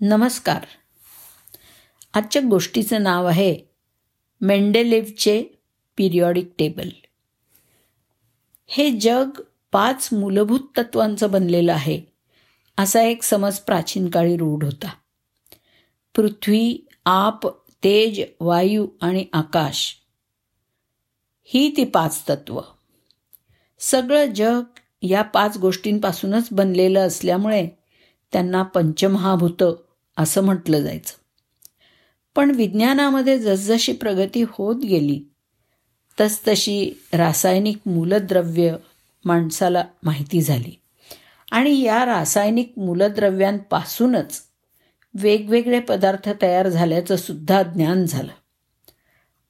नमस्कार. आजच्या गोष्टीचं नाव आहे मेंडेलेवचे पिरियॉडिक टेबल. हे जग पाच मूलभूत तत्वांचं बनलेलं आहे असा एक समज प्राचीन काळी रूढ होता. पृथ्वी आप तेज वायू आणि आकाश ही ती पाच तत्व. सगळं जग या पाच गोष्टींपासूनच बनलेलं असल्यामुळे त्यांना पंचमहाभूतं असं म्हटलं जायचं. पण विज्ञानामध्ये जसजशी प्रगती होत गेली तसतशी रासायनिक मूलद्रव्य माणसाला माहिती झाली. आणि या रासायनिक मूलद्रव्यांपासूनच वेगवेगळे पदार्थ तयार झाल्याचं सुद्धा ज्ञान झालं.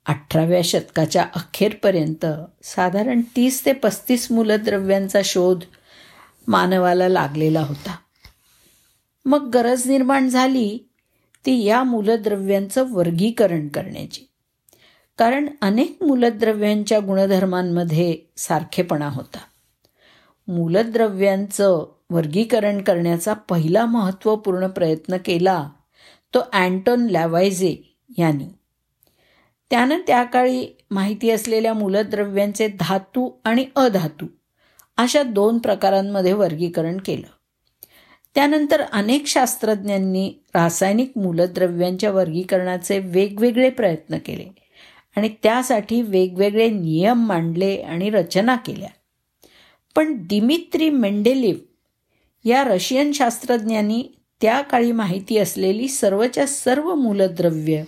अठराव्या शतकाच्या अखेरपर्यंत साधारण तीस ते पस्तीस मूलद्रव्यांचा शोध मानवाला लागलेला होता. मग गरज निर्माण झाली ती या मूलद्रव्यांचं वर्गीकरण करण्याची. कारण अनेक मूलद्रव्यांच्या गुणधर्मांमध्ये सारखेपणा होता. मूलद्रव्यांचं वर्गीकरण करण्याचा पहिला महत्त्वपूर्ण प्रयत्न केला तो अँटोन लॅवायझे यांनी. त्यानं त्या काळी माहिती असलेल्या मूलद्रव्यांचे धातू आणि अधातू अशा दोन प्रकारांमध्ये वर्गीकरण केलं. त्यानंतर अनेक शास्त्रज्ञांनी रासायनिक मूलद्रव्यांच्या वर्गीकरणाचे वेगवेगळे प्रयत्न केले आणि त्यासाठी वेगवेगळे नियम मांडले आणि रचना केल्या. पण दिमित्री मेंडेलिव या रशियन शास्त्रज्ञांनी त्या काळी माहिती असलेली सर्वच्या सर्व मूलद्रव्य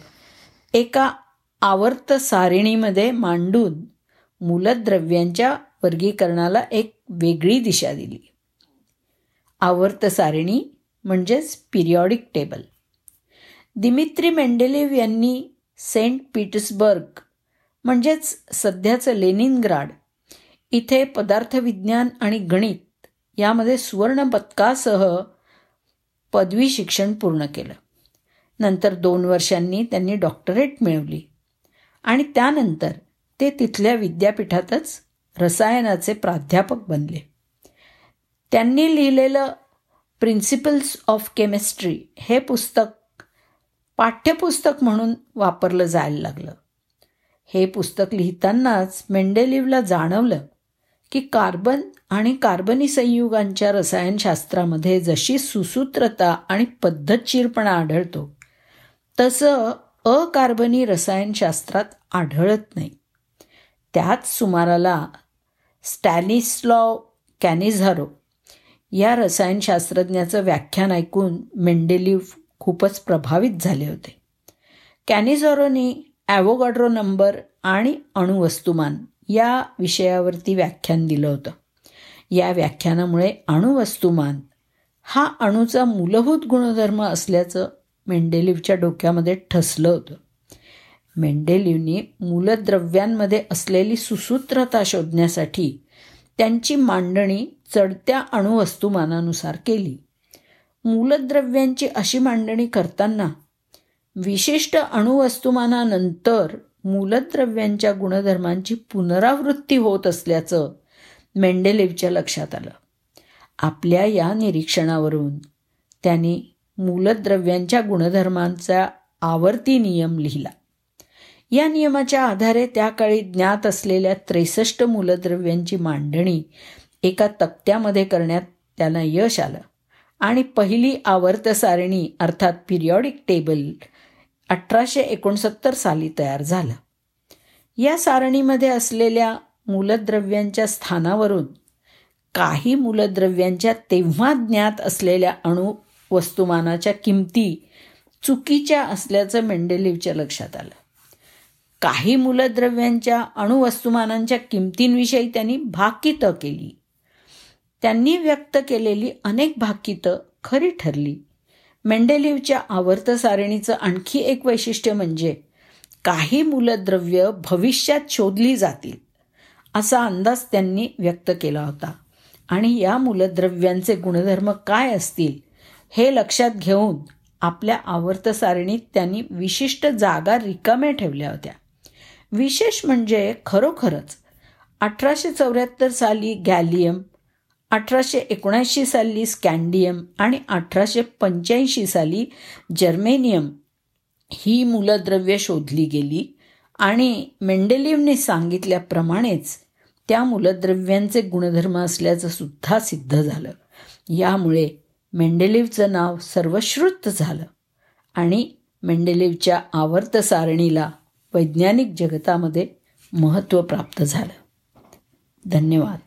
एका आवर्त सारिणीमध्ये मांडून मूलद्रव्यांच्या वर्गीकरणाला एक वेगळी दिशा दिली. आवर्त सारिणी म्हणजेच पिरियॉडिक टेबल दिमित्री मेंडेलेव यांनी सेंट पीटर्सबर्ग म्हणजेच सध्याचं लेनिनग्राड इथे पदार्थविज्ञान आणि गणित यामध्ये सुवर्णपदकासह पदवी शिक्षण पूर्ण केलं. नंतर दोन वर्षांनी त्यांनी डॉक्टरेट मिळवली. आणि त्यानंतर ते तिथल्या विद्यापीठातच रसायनाचे प्राध्यापक बनले. त्यांनी लिहिलेलं प्रिन्सिपल्स ऑफ केमिस्ट्री हे पुस्तक पाठ्यपुस्तक म्हणून वापरलं जायला लागलं. हे पुस्तक लिहितानाच मेंडेलिव्हला जाणवलं की कार्बन आणि कार्बनी संयुगांच्या रसायनशास्त्रामध्ये जशी सुसूत्रता आणि पद्धतशीरपणा आढळतो तसं अकार्बनी रसायनशास्त्रात आढळत नाही. त्याच सुमाराला स्टॅनिस्लॉ कॅनिझारो या रसायनशास्त्रज्ञाचं व्याख्यान ऐकून मेंडेलिव खूपच प्रभावित झाले होते. कॅनिझॉरोनी ॲवोगाड्रो नंबर आणि अणुवस्तुमान या विषयावरती व्याख्यान दिलं होतं. या व्याख्यानामुळे अणुवस्तुमान हा अणूचा मूलभूत गुणधर्म असल्याचं मेंडेलिव्हच्या डोक्यामध्ये ठसलं होतं. मेंडेलिव्हनी मूलद्रव्यांमध्ये असलेली सुसूत्रता शोधण्यासाठी त्यांची मांडणी चढत्या अणुवस्तुमानानुसार केली. मूलद्रव्यांची अशी मांडणी करताना विशिष्ट अणुवस्तुमानानंतर मूलद्रव्यांच्या गुणधर्मांची पुनरावृत्ती होत असल्याचं मेंडेलेवच्या लक्षात आलं. आपल्या या निरीक्षणावरून त्यांनी मूलद्रव्यांच्या गुणधर्मांचा आवर्ती नियम लिहिला. या नियमाच्या आधारे त्या काळी ज्ञात असलेल्या त्रेसष्ट मूलद्रव्यांची मांडणी एका तक्त्यामध्ये करण्यात त्यांना यश आलं. आणि पहिली आवर्त सारणी अर्थात पिरियॉडिक टेबल अठराशे एकोणसत्तर साली तयार झालं. या सारणीमध्ये असलेल्या मूलद्रव्यांच्या स्थानावरून काही मूलद्रव्यांच्या तेव्हा ज्ञात असलेल्या अणु वस्तुमानाच्या किमती चुकीच्या असल्याचं मेंडेलिवच्या लक्षात आलं. काही मूलद्रव्यांच्या अणुवस्तुमानांच्या किमतींविषयी त्यांनी भाकितं केली. त्यांनी व्यक्त केलेली अनेक भाकितं खरी ठरली. मेंडेलिवच्या आवर्त सारणीचं आणखी एक वैशिष्ट्य म्हणजे काही मूलद्रव्य भविष्यात शोधली जातील असा अंदाज त्यांनी व्यक्त केला होता. आणि या मूलद्रव्यांचे गुणधर्म काय असतील हे लक्षात घेऊन आपल्या आवर्त सारणीत त्यांनी विशिष्ट जागा रिकाम्या ठेवल्या होत्या. विशेष म्हणजे खरोखरच अठराशे चौऱ्याहत्तर साली गॅलियम अठराशे एकोणऐंशी साली स्कॅन्डियम आणि अठराशे पंच्याऐंशी साली जर्मेनियम ही मूलद्रव्य शोधली गेली आणि मेंडेलिवने सांगितल्याप्रमाणेच त्या मूलद्रव्यांचे गुणधर्म असल्याचं सुद्धा सिद्ध झालं. यामुळे मेंडेलिवचं नाव सर्वश्रुत झालं आणि मेंडेलिवच्या आवर्त सारणीला वैज्ञानिक जगतामध्ये महत्त्व प्राप्त झालं. धन्यवाद.